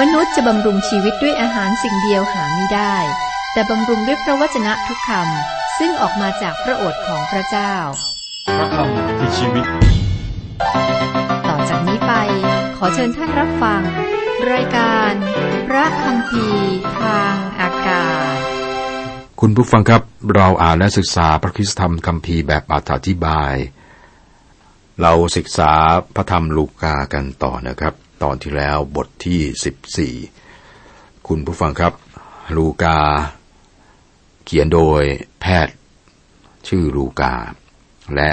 มนุษย์จะบำรุงชีวิตด้วยอาหารสิ่งเดียวหาไม่ได้ แต่บำรุงด้วยพระวจนะทุกคำซึ่งออกมาจากพระโอษฐ์ของพระเจ้า พระคำคือชีวิต ต่อจากนี้ไป ขอเชิญท่านรับฟัง รายการ พระคำพีทางอากาศ คุณผู้ฟังครับ เราอ่านและศึกษาพระคริสตธรรมคัมภีร์แบบอธิบาย เราศึกษาพระธรรมลูกากันต่อนะครับ ตอนที่แล้วบทที่ 14 คุณผู้ฟังครับ ลูกา เขียนโดยแพทย์ ชื่อลูกา และ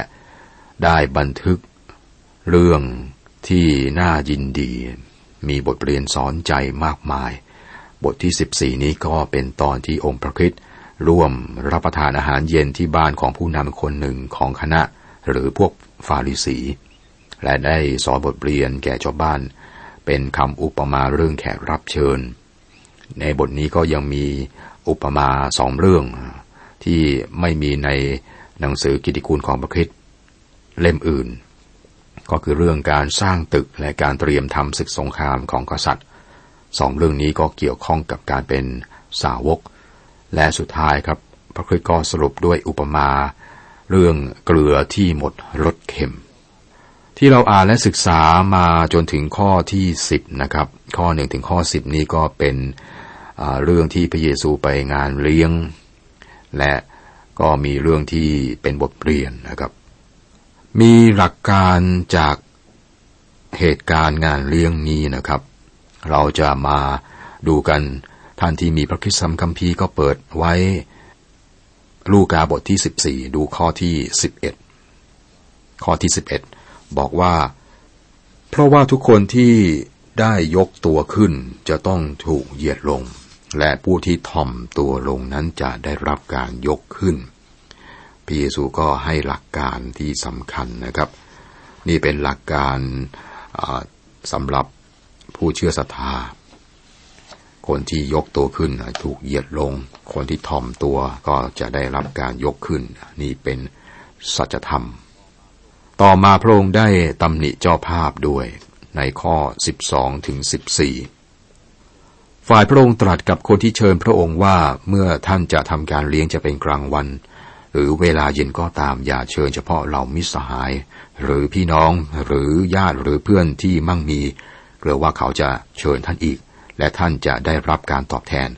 ได้บันทึกเรื่องที่น่ายินดี มีบทเรียนสอนใจมากมาย บทที่ 14 นี้ก็เป็นตอนที่องค์พระคริสต์ร่วมรับประทานอาหารเย็นที่บ้านของผู้นำคนหนึ่งของคณะหรือพวกฟาริสี และได้สอนบทเรียนแก่ชาวบ้าน เป็นคำอุปมาเรื่องแขกรับเชิญ ในบทนี้ก็ยังมีอุปมาสองเรื่อง ที่ไม่มีในหนังสือกิติคุณของพระคริสต์เล่มอื่น ก็คือเรื่องการสร้างตึกและการเตรียมทำศึกสงครามของกษัตริย์สองเรื่องนี้ก็เกี่ยวข้องกับการเป็นสาวก และสุดท้ายครับ พระคริสต์ก็สรุปด้วยอุปมา เรื่องเกลือที่หมดรสเค็ม ที่เราอ่านและศึกษามาจนถึงข้อที่สิบนะครับ ข้อหนึ่งถึงข้อสิบนี้ก็เป็นเรื่องที่พระเยซูไปงานเลี้ยง และก็มีเรื่องที่เป็นบทเรียนนะครับ มีหลักการจากเหตุการณ์งานเลี้ยงนี้นะครับ เราจะมาดูกันท่านที่มีพระคิดสัมคัมภีร์ก็เปิดไว้ ลูกาบทที่ 14 ดูข้อที่ 11 ข้อที่ 11 บอกว่า เพราะว่าทุกคนที่ได้ยกตัวขึ้นจะต้องถูกเหยียดลง และผู้ที่ถ่อมตัวลงนั้นจะได้รับการยกขึ้นพระเยซูก็ให้หลักการที่สำคัญนะครับ นี่เป็นหลักการสำหรับผู้เชื่อศรัทธา คนที่ยกตัวขึ้นถูกเหยียดลง คนที่ถ่อมตัวก็จะได้รับการยกขึ้น นี่เป็นสัจธรรม ต่อมาพระองค์ได้ตำหนิเจ้าภาพด้วยในข้อ 12 ถึง 14 ฝ่ายพระองค์ตรัสกับคนที่เชิญพระองค์ว่าเมื่อท่านจะทำการเลี้ยงจะเป็นกลางวัน หรือเวลาเย็นก็ตามอย่าเชิญเฉพาะเหล่ามิสหาย หรือพี่น้องหรือญาติหรือเพื่อนที่มั่งมีกลัวว่าเขาจะเชิญท่านอีก และท่านจะได้รับการตอบแทน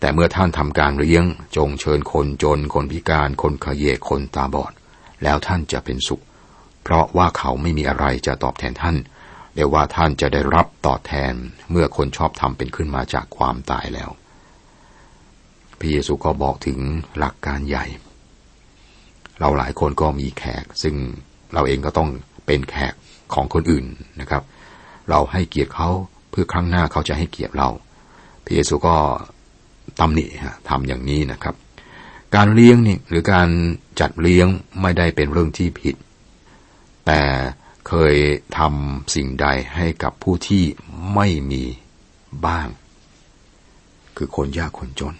แต่เมื่อท่านทำการเลี้ยงจงเชิญคนจนคนพิการคนขยเยคนตาบอด แล้วท่านจะเป็นสุข เพราะว่าเขาไม่มีอะไรจะตอบแทนท่านเดี๋ยวว่าท่านจะได้รับตอบแทนเมื่อคนชอบทำเป็นขึ้นมาจากความตายแล้ว พระเยซูก็บอกถึงหลักการใหญ่ เราหลายคนก็มีแขก ซึ่งเราเองก็ต้องเป็นแขกของคนอื่นนะครับ เราให้เกียรติเขาเพื่อครั้งหน้าเขาจะให้เกียรติเรา พระเยซูก็ตำหนิทำอย่างนี้นะครับ การเลี้ยงนี่หรือการจัดเลี้ยงไม่ได้เป็นเรื่องที่ผิด แต่เคยทำสิ่งใดให้กับผู้ที่ไม่มีบ้าง คือคนยากคนจน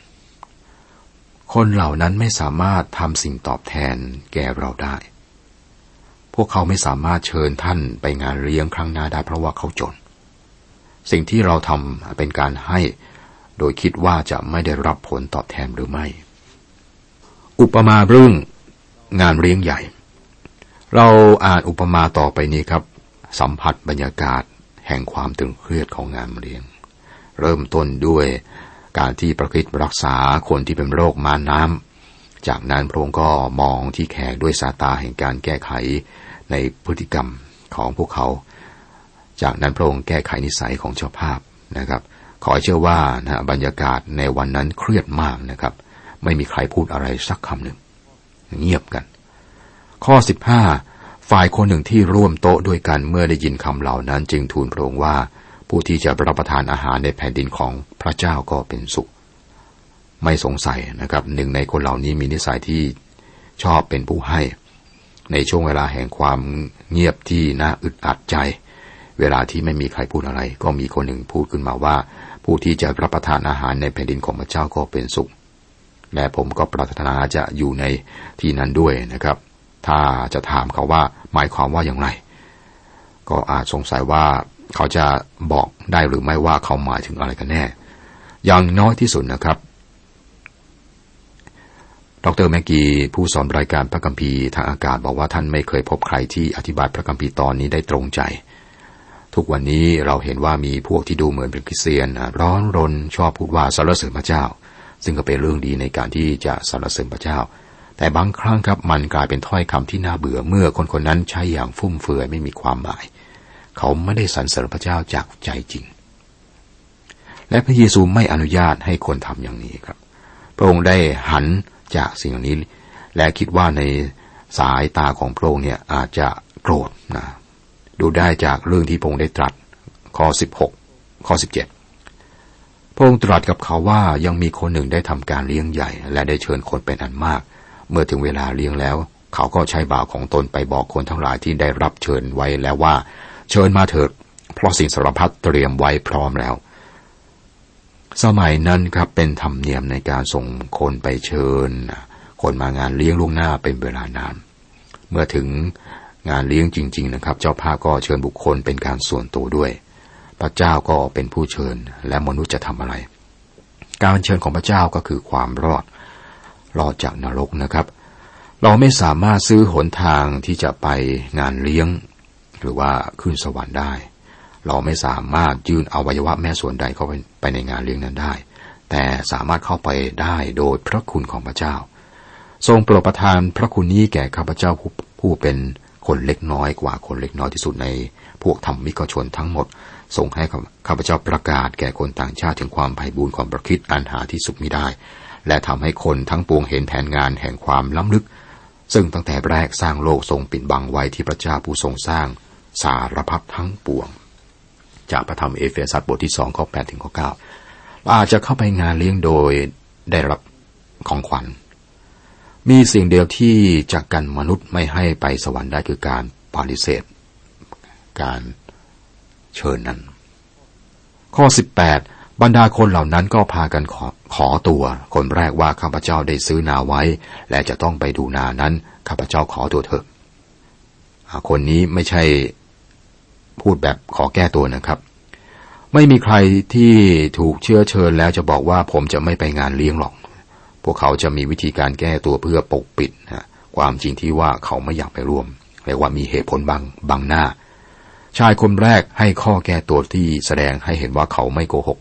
คนเหล่านั้นไม่สามารถทำสิ่งตอบแทนแก่เราได้ พวกเขาไม่สามารถเชิญท่านไปงานเลี้ยงครั้งหน้าได้เพราะว่าเขาจน สิ่งที่เราทำเป็นการให้โดยคิดว่าจะไม่ได้รับผลตอบแทนหรือไม่ อุปมาเรื่องงานเลี้ยงใหญ่ เราอ่านอุปมาต่อไปนี้ครับ สัมผัสบรรยากาศแห่งความตึงเครียดของงานเลี้ยง เริ่มต้นด้วยการที่ประคิดรักษาคนที่เป็นโรคม้าน้ำ จากนั้นพระองค์ก็มองที่แขกด้วยสายตาแห่งการแก้ไขในพฤติกรรมของพวกเขา จากนั้นพระองค์แก้ไขนิสัยของเจ้าภาพนะครับ ขอเชื่อว่านะบรรยากาศในวันนั้นเครียดมากนะครับ ไม่มีใครพูดอะไรสักคำหนึ่งเงียบกัน ข้อ15 ฝ่ายคนหนึ่งที่ร่วมโต๊ะด้วยกันเมื่อได้ยินคำเหล่านั้นจึงทูลพระองค์ว่า ผู้ที่จะรับประทานอาหารในแผ่นดินของพระเจ้าก็เป็นสุข ไม่สงสัยนะครับ หนึ่งในคนเหล่านี้มีนิสัยที่ชอบเป็นผู้ให้ ในช่วงเวลาแห่งความเงียบที่น่าอึดอัดใจ เวลาที่ไม่มีใครพูดอะไร ก็มีคนหนึ่งพูดขึ้นมาว่า ผู้ที่จะรับประทานอาหารในแผ่นดินของพระเจ้าก็เป็นสุขและผมก็ปรารถนาจะอยู่ในที่นั้นด้วยนะครับ ถ้าจะถามเขาว่าหมายความว่าอย่างไร ก็อาจสงสัยว่าเขาจะบอกได้หรือไม่ว่าเขาหมายถึงอะไรกันแน่ อย่างน้อยที่สุดนะครับ ดรแมกกีผู้สอนรายการพระคัมภีร์ทางอากาศบอกว่าท่านไม่เคยพบใครที่อธิบายพระคัมภีร์ตอนนี้ได้ตรงใจ ทุกวันนี้เราเห็นว่ามีพวกที่ดูเหมือนเป็นคริสเตียน ร้อนรนชอบพูดว่าสรรเสริญพระเจ้า ซึ่งก็เป็นเรื่องดีในการที่จะสรรเสริญพระเจ้า แต่บางครั้งครับมันกลายเป็นถ้อยคำที่น่าเบื่อเมื่อคนคนนั้นใช้อย่างฟุ่มเฟือยไม่มีความหมาย เขาไม่ได้สรรเสริญพระเจ้าจากใจจริง และพระเยซูไม่อนุญาตให้คนทำอย่างนี้ครับ พระองค์ได้หันจากสิ่งนี้ และคิดว่าในสายตาของพระองค์เนี่ยอาจจะโกรธนะดูได้จากเรื่องที่พระองค์ได้ตรัสข้อ16ข้อ17 พระองค์ตรัสกับเขาว่ายังมีคนหนึ่งได้ทำการเลี้ยงใหญ่ และได้เชิญคนเป็นอันมาก เมื่อถึงเวลาเลี้ยงแล้ว เขาก็ใช้บ่าวของตนไปบอกคนทั้งหลายที่ได้รับเชิญไว้แล้วว่า เชิญมาเถิด เพราะสิ่งสารพัดเตรียมไว้พร้อมแล้ว สมัยนั้นครับเป็นธรรมเนียมในการส่งคนไปเชิญ คนมางานเลี้ยงล่วงหน้าเป็นเวลานาน เมื่อถึงงานเลี้ยงจริง ๆ นะครับ เจ้าภาพก็เชิญบุคคลเป็นการส่วนตัวด้วย พระเจ้าก็เป็นผู้เชิญและมนุษย์จะทำอะไร การเชิญของพระเจ้าก็คือความรอด รอดจากนรกนะครับ เราไม่สามารถซื้อหนทางที่จะไปงานเลี้ยง หรือว่าขึ้นสวรรค์ได้ เราไม่สามารถยื่นอวัยวะแม่ส่วนใดเข้าไปไปในงานเลี้ยงนั้นได้ แต่สามารถเข้าไปได้โดยพระคุณของพระเจ้า ทรงโปรดประทานพระคุณนี้แก่ข้าพเจ้าผู้ผู้เป็นคนเล็กน้อยกว่าคนเล็กน้อยที่สุดในพวกธรรมิกชนทั้งหมดส่งให้ข้าพเจ้าประกาศแก่คนต่างชาติถึงความไพ่บูรณ์ความประคิดอันหาที่สุดไม่ได้ และทำให้คนทั้งปวงเห็นแผนงานแห่งความล้ำลึก ซึ่งตั้งแต่แรกสร้างโลกทรงปิดบังไว้ที่พระเจ้าผู้ทรงสร้างสารพัดทั้งปวง จากพระธรรมเอเฟซัสบทที่สองข้อแปดถึงข้อเก้าอาจจะเข้าไปงานเลี้ยงโดยได้รับของขวัญ มีสิ่งเดียวที่จะกันมนุษย์ไม่ให้ไปสวรรค์ได้คือการปฏิเสธ การเชิญนั้น ข้อ 18 บรรดาคนเหล่านั้นก็พากันขอขอตัว คนแรกว่าข้าพเจ้าได้ซื้อนาไว้ และจะต้องไปดูนานั้นข้าพเจ้าขอตัวเถอะคนนี้ไม่ใช่พูดแบบขอแก้ตัวนะครับ ไม่มีใครที่ถูกเชื่อเชิญแล้วจะบอกว่าผมจะไม่ไปงานเลี้ยงหรอก พวกเขาจะมีวิธีการแก้ตัวเพื่อปกปิดนะความจริงที่ว่าเขาไม่อยากไปร่วมเรียกว่ามีเหตุผลบางบางหน้า ชายคนแรกให้ข้อแก้ตัวที่แสดงให้เห็นว่าเขาไม่โกหก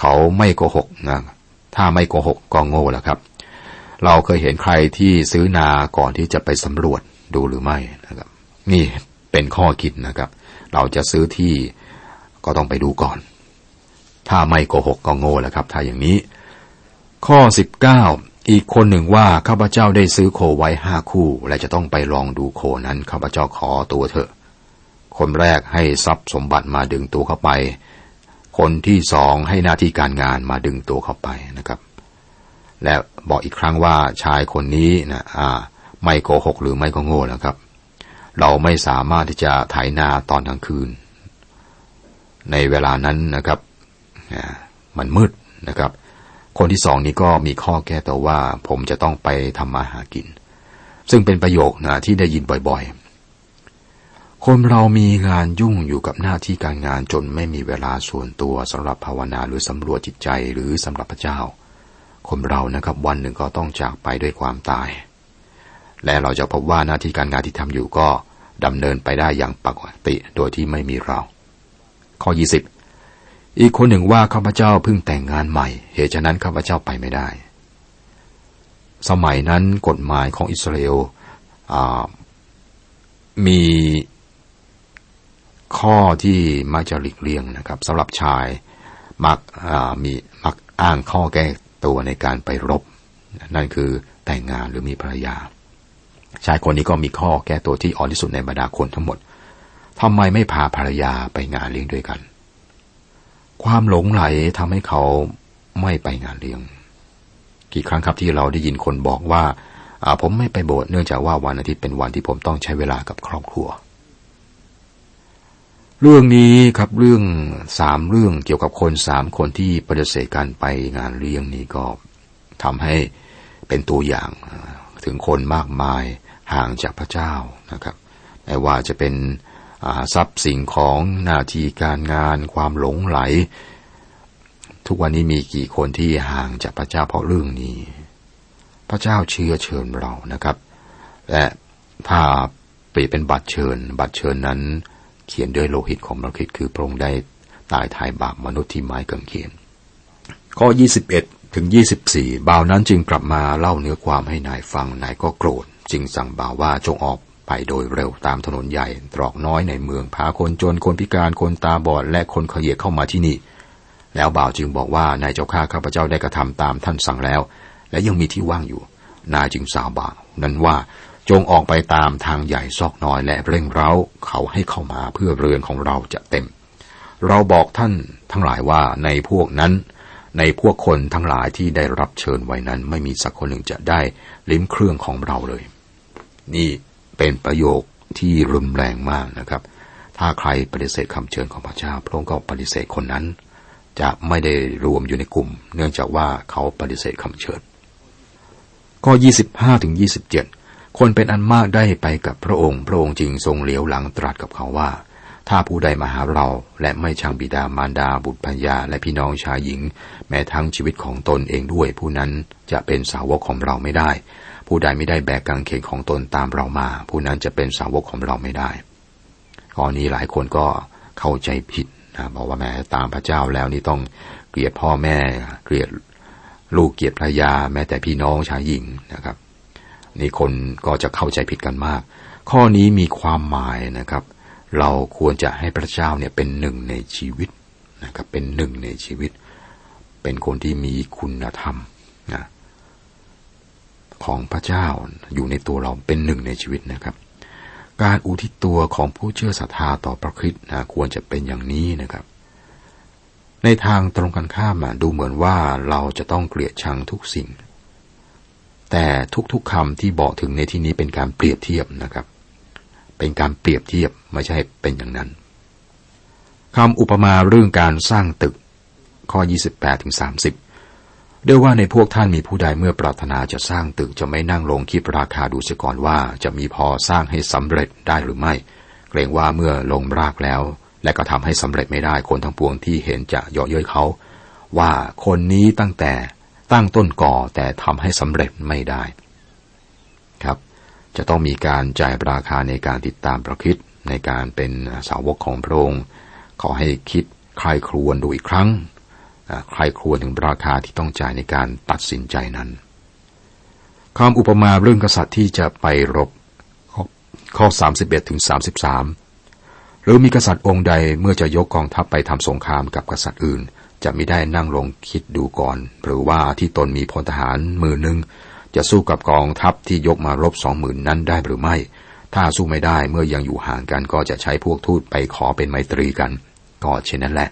เขาไม่โกหกนะถ้าไม่โกหกก็โง่แล้วครับ เราเคยเห็นใครที่ซื้อนาก่อนที่จะไปสำรวจดูหรือไม่นะครับ นี่เป็นข้อคิดนะครับ เราจะซื้อที่ก็ต้องไปดูก่อน ถ้าไม่โกหกก็โง่แล้วครับ ถ้าอย่างนี้ ข้อ 19 อีกคนหนึ่งว่าข้าพเจ้าได้ซื้อโคไว้ห้าคู่ และจะต้องไปลองดูโคนั้นข้าพเจ้าขอตัวเถอะ คนแรกให้ทรัพย์สมบัติมาดึงตัวเข้าไป คนที่สองให้หน้าที่การงานมาดึงตัวเข้าไปนะครับ และบอกอีกครั้งว่าชายคนนี้นะอ่า ไม่โกหกหรือไม่ก็โง่แล้วครับ เราไม่สามารถที่จะไถนาตอนกลางคืน ในเวลานั้นนะครับมันมืดนะครับ คนที่สองนี้ก็มีข้อแก้ตัวว่า ผมจะต้องไปทำมาหากิน ซึ่งเป็นประโยคนะที่ได้ยินบ่อย คนเรามีงานยุ่งอยู่กับหน้าที่การงานจนไม่มีเวลาส่วนตัวสำหรับภาวนาหรือสำรวจจิตใจหรือสำหรับพระเจ้า คนเรานะครับวันหนึ่งก็ต้องจากไปด้วยความตาย และเราจะพบว่าหน้าที่การงานที่ทำอยู่ก็ดำเนินไปได้อย่างปกติโดยที่ไม่มีเรา ข้อ 20 อีกคนหนึ่งว่าข้าพเจ้าเพิ่งแต่งงานใหม่ เหตุฉะนั้นข้าพเจ้าไปไม่ได้ สมัยนั้นกฎหมายของอิสราเอลมี ข้อที่มักจะหลีกเลี่ยงนะครับสำหรับชายมักมีมักอ้างข้อแก้ตัวในการไปรบ นั่นคือแต่งงานหรือมีภรรยา ชายคนนี้ก็มีข้อแก้ตัวที่อ่อนที่สุดในบรรดาคนทั้งหมดทำไมไม่พาภรรยาไปงานเลี้ยงด้วยกัน ความหลงไหลทำให้เขาไม่ไปงานเลี้ยง กี่ครั้งครับที่เราได้ยินคนบอกว่าผมไม่ไปโบสถ์เนื่องจากว่าวันอาทิตย์เป็นวันที่ผมต้องใช้เวลากับครอบครัว เรื่องนี้ครับเรื่องสามเรื่องเกี่ยวกับคนสามคนที่ปฏิเสธการไปงานเลี้ยงนี้ก็ทำให้เป็นตัวอย่างถึงคนมากมายห่างจากพระเจ้านะครับไม่ว่าจะเป็นทรัพย์สิ่งของหน้าที่การงานความหลงไหล ทุกวันนี้มีกี่คนที่ห่างจากพระเจ้าเพราะเรื่องนี้ พระเจ้าเชื้อเชิญเรานะครับ และถ้าเปรียบเป็นบัตรเชิญ บัตรเชิญนั้น เขียนด้วยโลหิตของพระคิดคือพระองค์ได้ตายทายบาปมนุษย์ที่ไม้กางเขนข้อ 21 ถึง 24 บ่าวนั้นจึงกลับมาเล่าเนื้อความให้นายฟัง นายก็โกรธ จึงสั่งบ่าวว่าจงออกไปโดยเร็วตามถนนใหญ่ ตรอกน้อยในเมือง พาคนจน คนพิการ คนตาบอด และคนเขยียเข้ามาที่นี่ แล้วบ่าวจึงบอกว่านายเจ้าข้าข้าพเจ้าได้กระทำตามท่านสั่งแล้ว และยังมีที่ว่างอยู่ นายจึงสาวบ่าวนั้นว่า จงออกไปตามทางใหญ่ซอกน้อยและเร่งเร้าเขาให้เข้ามาเพื่อเรือนของเราจะเต็ม เราบอกท่านทั้งหลายว่าในพวกนั้น ในพวกคนทั้งหลายที่ได้รับเชิญไว้นั้น ไม่มีสักคนหนึ่งจะได้ลิ้มเครื่องของเราเลย นี่เป็นประโยคที่รุนแรงมากนะครับ ถ้าใครปฏิเสธคำเชิญของพระเจ้าพระองค์ก็ปฏิเสธคนนั้น จะไม่ได้รวมอยู่ในกลุ่ม เนื่องจากว่าเขาปฏิเสธคำเชิญ ก็ยี่สิบห้าถึงยี่สิบเจ็ด คนเป็นอันมากได้ไปกับพระองค์ พระองค์จึงทรงเหลียวหลังตรัสกับเขาว่า ถ้าผู้ใดมาหาเราและไม่ชังบิดามารดาบุตรปัญญาและพี่น้องชายหญิง แม้ทั้งชีวิตของตนเองด้วย ผู้นั้นจะเป็นสาวกของเราไม่ได้ ผู้ใดไม่ได้แบกกางเขนของตนตามเรามา ผู้นั้นจะเป็นสาวกของเราไม่ได้ข้อนี้หลายคนก็เข้าใจผิดนะบอกว่าแม้ตามพระเจ้าแล้วนี่ต้องเกลียดพ่อแม่เกลียดลูกเกลียดภรรยาแม้แต่พี่น้องชายหญิงนะครับ นี่คนก็จะเข้าใจผิดกันมาก ข้อนี้มีความหมายนะครับ เราควรจะให้พระเจ้าเนี่ยเป็นหนึ่งในชีวิตนะครับเป็นหนึ่งในชีวิต เป็นคนที่มีคุณธรรมนะของพระเจ้าอยู่ในตัวเราเป็นหนึ่งในชีวิตนะครับ การอุทิศตัวของผู้เชื่อศรัทธาต่อพระคริสต์นะควรจะเป็นอย่างนี้นะครับ ในทางตรงกันข้ามดูเหมือนว่าเราจะต้องเกลียดชังทุกสิ่ง แต่ทุกๆคำที่บอกถึงในที่นี้เป็นการเปรียบเทียบนะครับ เป็นการเปรียบเทียบไม่ใช่เป็นอย่างนั้นคำอุปมาเรื่องการสร้างตึก ข้อ 28ถึง30ด้วยว่าในพวกท่านมีผู้ใดเมื่อปรารถนาจะสร้างตึกจะไม่นั่งลงคิดราคาดูเสียก่อนว่าจะมีพอสร้างให้สำเร็จได้หรือไม่ เกรงว่าเมื่อลงรากแล้ว และก็ทำให้สำเร็จไม่ได้คนทั้งปวงที่เห็นจะเยาะเย้ยเขา ว่าคนนี้ตั้งแต่ ตั้งต้นก่อแต่ทำให้สำเร็จไม่ได้ ครับ จะต้องมีการจ่ายราคาในการติดตามประคิดในการเป็นสาวกของพระองค์ขอให้คิดใครครวญดูอีกครั้งใครครวญถึงราคาที่ต้องจ่ายในการตัดสินใจนั้นคำอุปมาเรื่องกษัตริย์ที่จะไปรบข้อ 31ถึง33 หรือมีกษัตริย์องค์ใดเมื่อจะยกกองทัพไปทำสงครามกับกษัตริย์อื่น จะไม่ได้นั่งลงคิดดูก่อน หรือว่าที่ตนมีพลทหารมือหนึ่งจะสู้กับกองทัพที่ยกมารบสองหมื่นนั้นได้หรือไม่ ถ้าสู้ไม่ได้เมื่อยังอยู่ห่างกันก็จะใช้พวกทูตไปขอเป็นไมตรีกัน ก็เช่นนั้นแหละ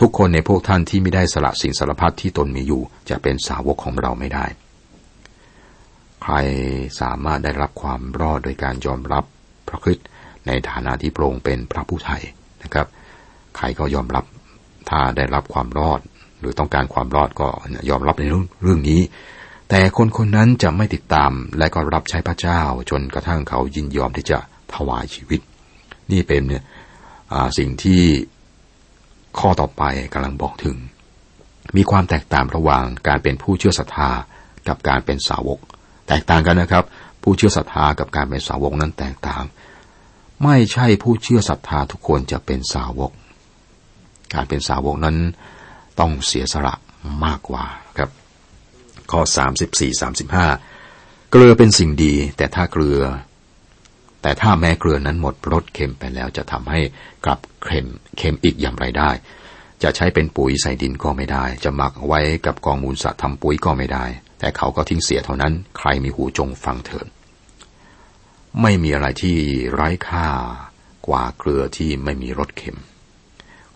ทุกคนในพวกท่านที่ไม่ได้สละสิ่งสารพัดที่ตนมีอยู่ จะเป็นสาวกของเราไม่ได้ ใครสามารถได้รับความรอดโดยการยอมรับพระคริสต์ในฐานะที่โปรงเป็นพระผู้ไทยนะครับ ใครก็ยอมรับ ถ้าได้รับความรอด หรือต้องการความรอดก็ยอมรับในเรื่องนี้ แต่คนคนนั้นจะไม่ติดตามและก็รับใช้พระเจ้า จนกระทั่งเขายินยอมที่จะถวายชีวิต นี่เป็นเนี่ยสิ่งที่ข้อต่อไปกำลังบอกถึง มีความแตกต่างระหว่างการเป็นผู้เชื่อศรัทธากับการเป็นสาวก แตกต่างกันนะครับ ผู้เชื่อศรัทธากับการเป็นสาวกนั้นแตกต่าง ไม่ใช่ผู้เชื่อศรัทธาทุกคนจะเป็นสาวก การเป็นสาวกนั้นต้องเสียสละมากกว่าครับ ข้อ 34 35 เกลือเป็นสิ่งดี แต่ถ้าเกลือ แต่ถ้าแม้เกลือนั้นหมดรสเค็มไปแล้วจะทำให้กลับเค็มเค็มอีกอย่างไรได้ จะใช้เป็นปุ๋ยใส่ดินก็ไม่ได้ จะหมักไว้กับกองมูลสัตว์ทำปุ๋ยก็ไม่ได้ แต่เขาก็ทิ้งเสียเท่านั้น ใครมีหูจงฟังเถิดไม่มีอะไรที่ไร้ค่ากว่าเกลือที่ไม่มีรสเค็ม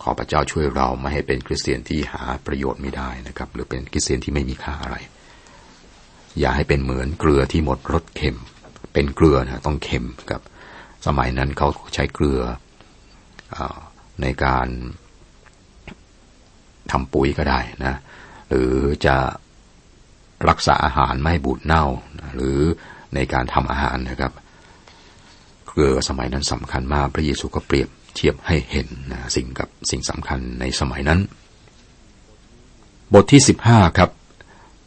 ขอพระเจ้าช่วยเราไม่ให้เป็นคริสเตียนที่หาประโยชน์ไม่ได้นะครับ หรือเป็นคริสเตียนที่ไม่มีค่าอะไร อย่าให้เป็นเหมือนเกลือที่หมดรสเค็ม เป็นเกลือนะต้องเค็มครับ สมัยนั้นเขาใช้เกลืออในการทำปุ๋ยก็ได้นะ หรือจะรักษาอาหารไม่บูดเน่า หรือในการทำอาหารนะครับ เกคือสมัยนั้นสำคัญมากพระเยซูก็เปรียบ เทียบให้เห็นนะสิ่งกับสิ่งสำคัญในสมัยนั้น บทที่สิบห้าครับ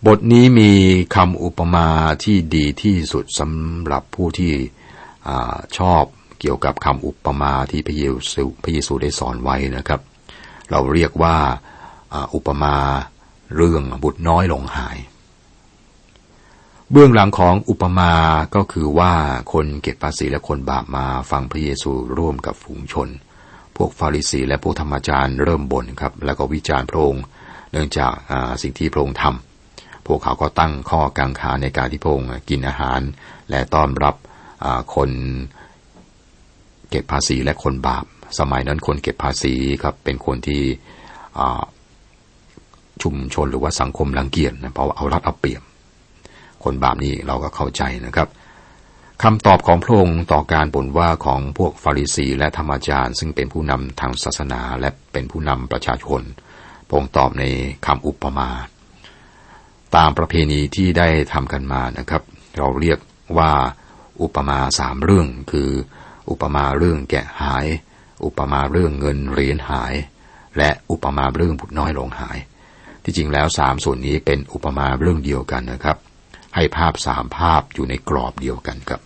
บทนี้มีคำอุปมาที่ดีที่สุดสำหรับผู้ที่อชอบเกี่ยวกับคำอุปมาที่พระเยซูพระเยซูได้สอนไว้นะครับ เราเรียกว่าอุปมาเรื่องบุตรน้อยหลงหาย เบื้องหลังของอุปมาก็คือว่าคนเก็บภาษีและคนบาปมาฟังพระเยซูร่วมกับฝูงชน พวกฟาริสีและพวกธรรมจารย์เริ่มบ่นครับ แล้วก็วิจารณ์พระองค์เนื่องจากสิ่งที่พระองค์ทำพวกเขาก็ตั้งข้อกังขาในการที่พระองค์กินอาหาร และต้อนรับคนเก็บภาษีและคนบาป สมัยนั้นคนเก็บภาษีครับเป็นคนที่ชุมชนหรือว่าสังคมรังเกียจนะเพราะเอารัดเอาเปรียบ คนบาปนี้เราก็เข้าใจนะครับคำตอบของพระองค์ต่อการบ่นว่าของพวกฟาริสีและธรรมจารย์ ซึ่งเป็นผู้นำทางศาสนาและเป็นผู้นำประชาชนพระองค์ตอบในคำอุปมา ตามประเพณีที่ได้ทำกันมานะครับ เราเรียกว่าอุปมาสามเรื่อง คือ อุปมาเรื่องแกะหาย อุปมาเรื่องเงินเหรียญหาย และอุปมาเรื่องบุตรน้อยหลงหาย ที่จริงแล้วสามส่วนนี้เป็นอุปมาเรื่องเดียวกันนะครับ ให้ภาพสามภาพอยู่ในกรอบเดียวกันครับ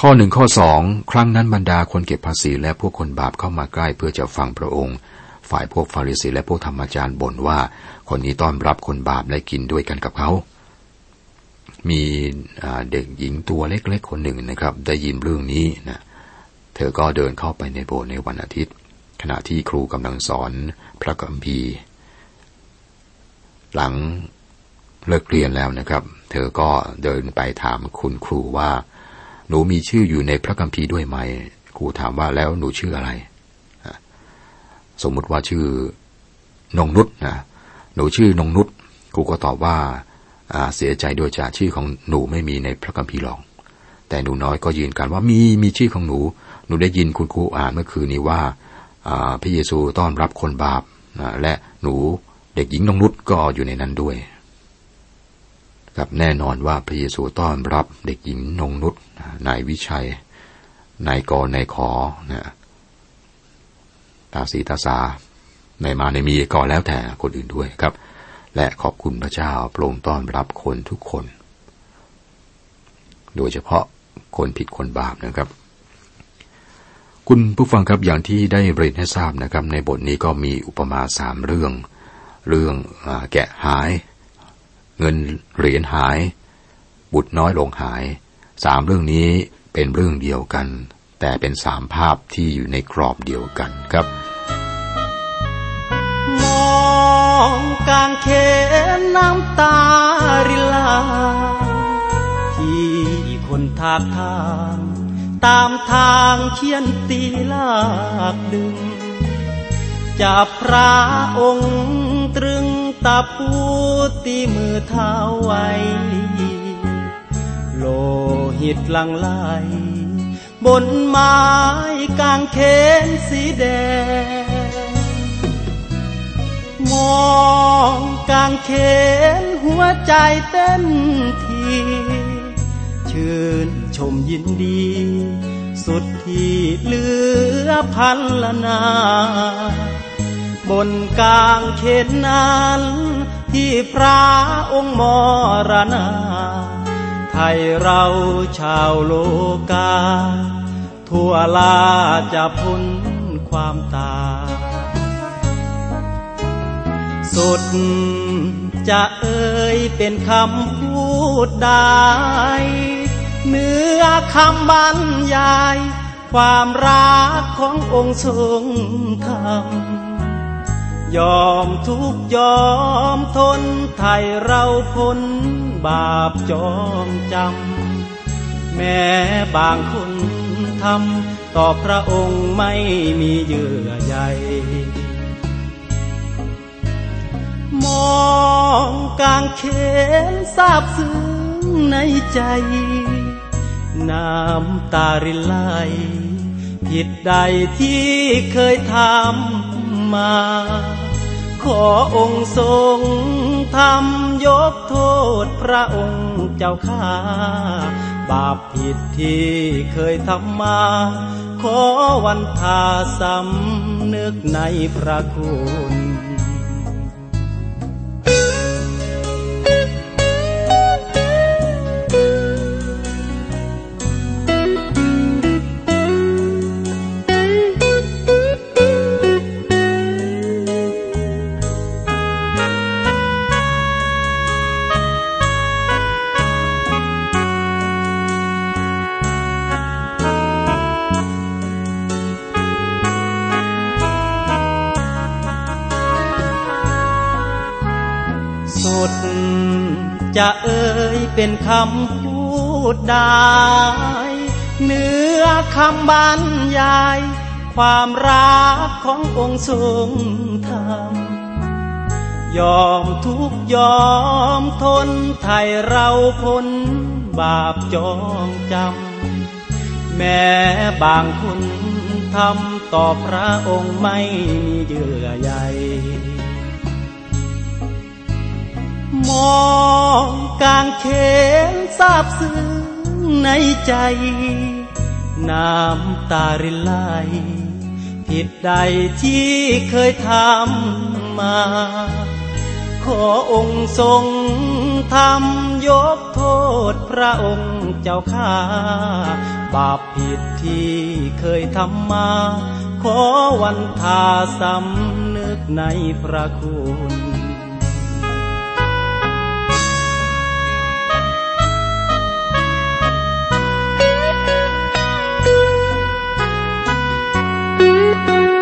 ข้อหนึ่งข้อสองครั้งนั้นบรรดาคนเก็บภาษีและพวกคนบาปเข้ามาใกล้เพื่อจะฟังพระองค์ ฝ่ายพวกฟาริสีและพวกธรรมจารย์บ่นว่า คนนี้ต้อนรับคนบาปและกินด้วยกันกับเขา มีเด็กหญิงตัวเล็กๆคนหนึ่งนะครับ ได้ยินเรื่องนี้นะเธอก็เดินเข้าไปในโบสถ์ในวันอาทิตย์ ขณะที่ครูกำลังสอนพระกัมภีร์หลัง เลิกเรียนแล้วนะครับ เธอก็เดินไปถามคุณครูว่า หนูมีชื่ออยู่ในพระกัมภีร์ด้วยไหม ครูถามว่าแล้วหนูชื่ออะไร สมมุติว่าชื่อนงนุษนะหนูชื่อนงนุษครูก็ตอบว่าเสียใจด้วยจ้ะชื่อของหนูไม่มีในพระกัมภีร์หรอกแต่หนูน้อยก็ยืนกันว่ามีมีชื่อของหนู หนูได้ยินคุณครูอ่านเมื่อคืนนี้ว่าพระเยซูต้อนรับคนบาปและหนูเด็กหญิงนงนุษก็อยู่ในนั้นด้วย ครับแน่นอนว่าพระเยซูต้อนรับเด็กหญิงนงนุษนายวิชัย นายกรนายขอนะตาสีตาสาในมาในมีก็แล้วแต่คนอื่นด้วยครับ และขอบคุณพระเจ้าโปร่งต้อนรับคนทุกคน โดยเฉพาะคนผิดคนบาปนะครับ คุณผู้ฟังครับอย่างที่ได้เรียนให้ทราบนะครับ ในบทนี้ก็มีอุปมาสามเรื่อง เรื่องอแกะหาย เงินเหรียญหาย บุตรน้อยลงหาย สามเรื่องนี้เป็นเรื่องเดียวกัน แต่เป็นสามภาพที่อยู่ในกรอบเดียวกันครับ มองกางเขนน้ำตาริลา ที่คนทากทางตามทางเขียนตีลากดึงจับพระองค์ตรึง ตาพูตีมือเท้าไว้ โลหิตลังไหลบนไม้กางเขนสีแดง มองกางเขนหัวใจเต้นที ชื่นชมยินดี สุดที่เหลือพันละนา บนกลางเขตนั้น ที่พระองค์มรณา ไทยเราชาวโลกา ทั่วลาจะพ้นความตา สุดจะเอ่ยเป็นคำพูดได้เนื้อคำบรรยาย ความรักขององค์ทรงธรรม ยอมทุกยอมทนไทยเราพ้นบาปจองจำ แม้บางคนทำต่อพระองค์ไม่มีเยื่อใยมองกางเขนทราบซึ้งในใจ น้ำตารินไหลผิดใดที่เคยทำ มา ขอองค์ทรงทำยกโทษพระองค์เจ้าข้า บาปผิดที่เคยทำมา ขอวันทาสำนึกในพระคุณ จะเอ่ยเป็นคำพูดได้เนื้อคำบรรยาย ความรักขององค์ทรงธรรมยอมทุกยอมทนไทยเราพ้นบาปจองจำ แม้บางคนทำต่อพระองค์ไม่มีเยื่อใย มองกางเขนทราบซึ้งในใจ น้ำตารินไหลผิดใดที่เคยทำมา ขอองค์ทรงทำยกโทษพระองค์เจ้าข้า บาปผิดที่เคยทำมา ขอวันทาสำนึกในพระคุณ Música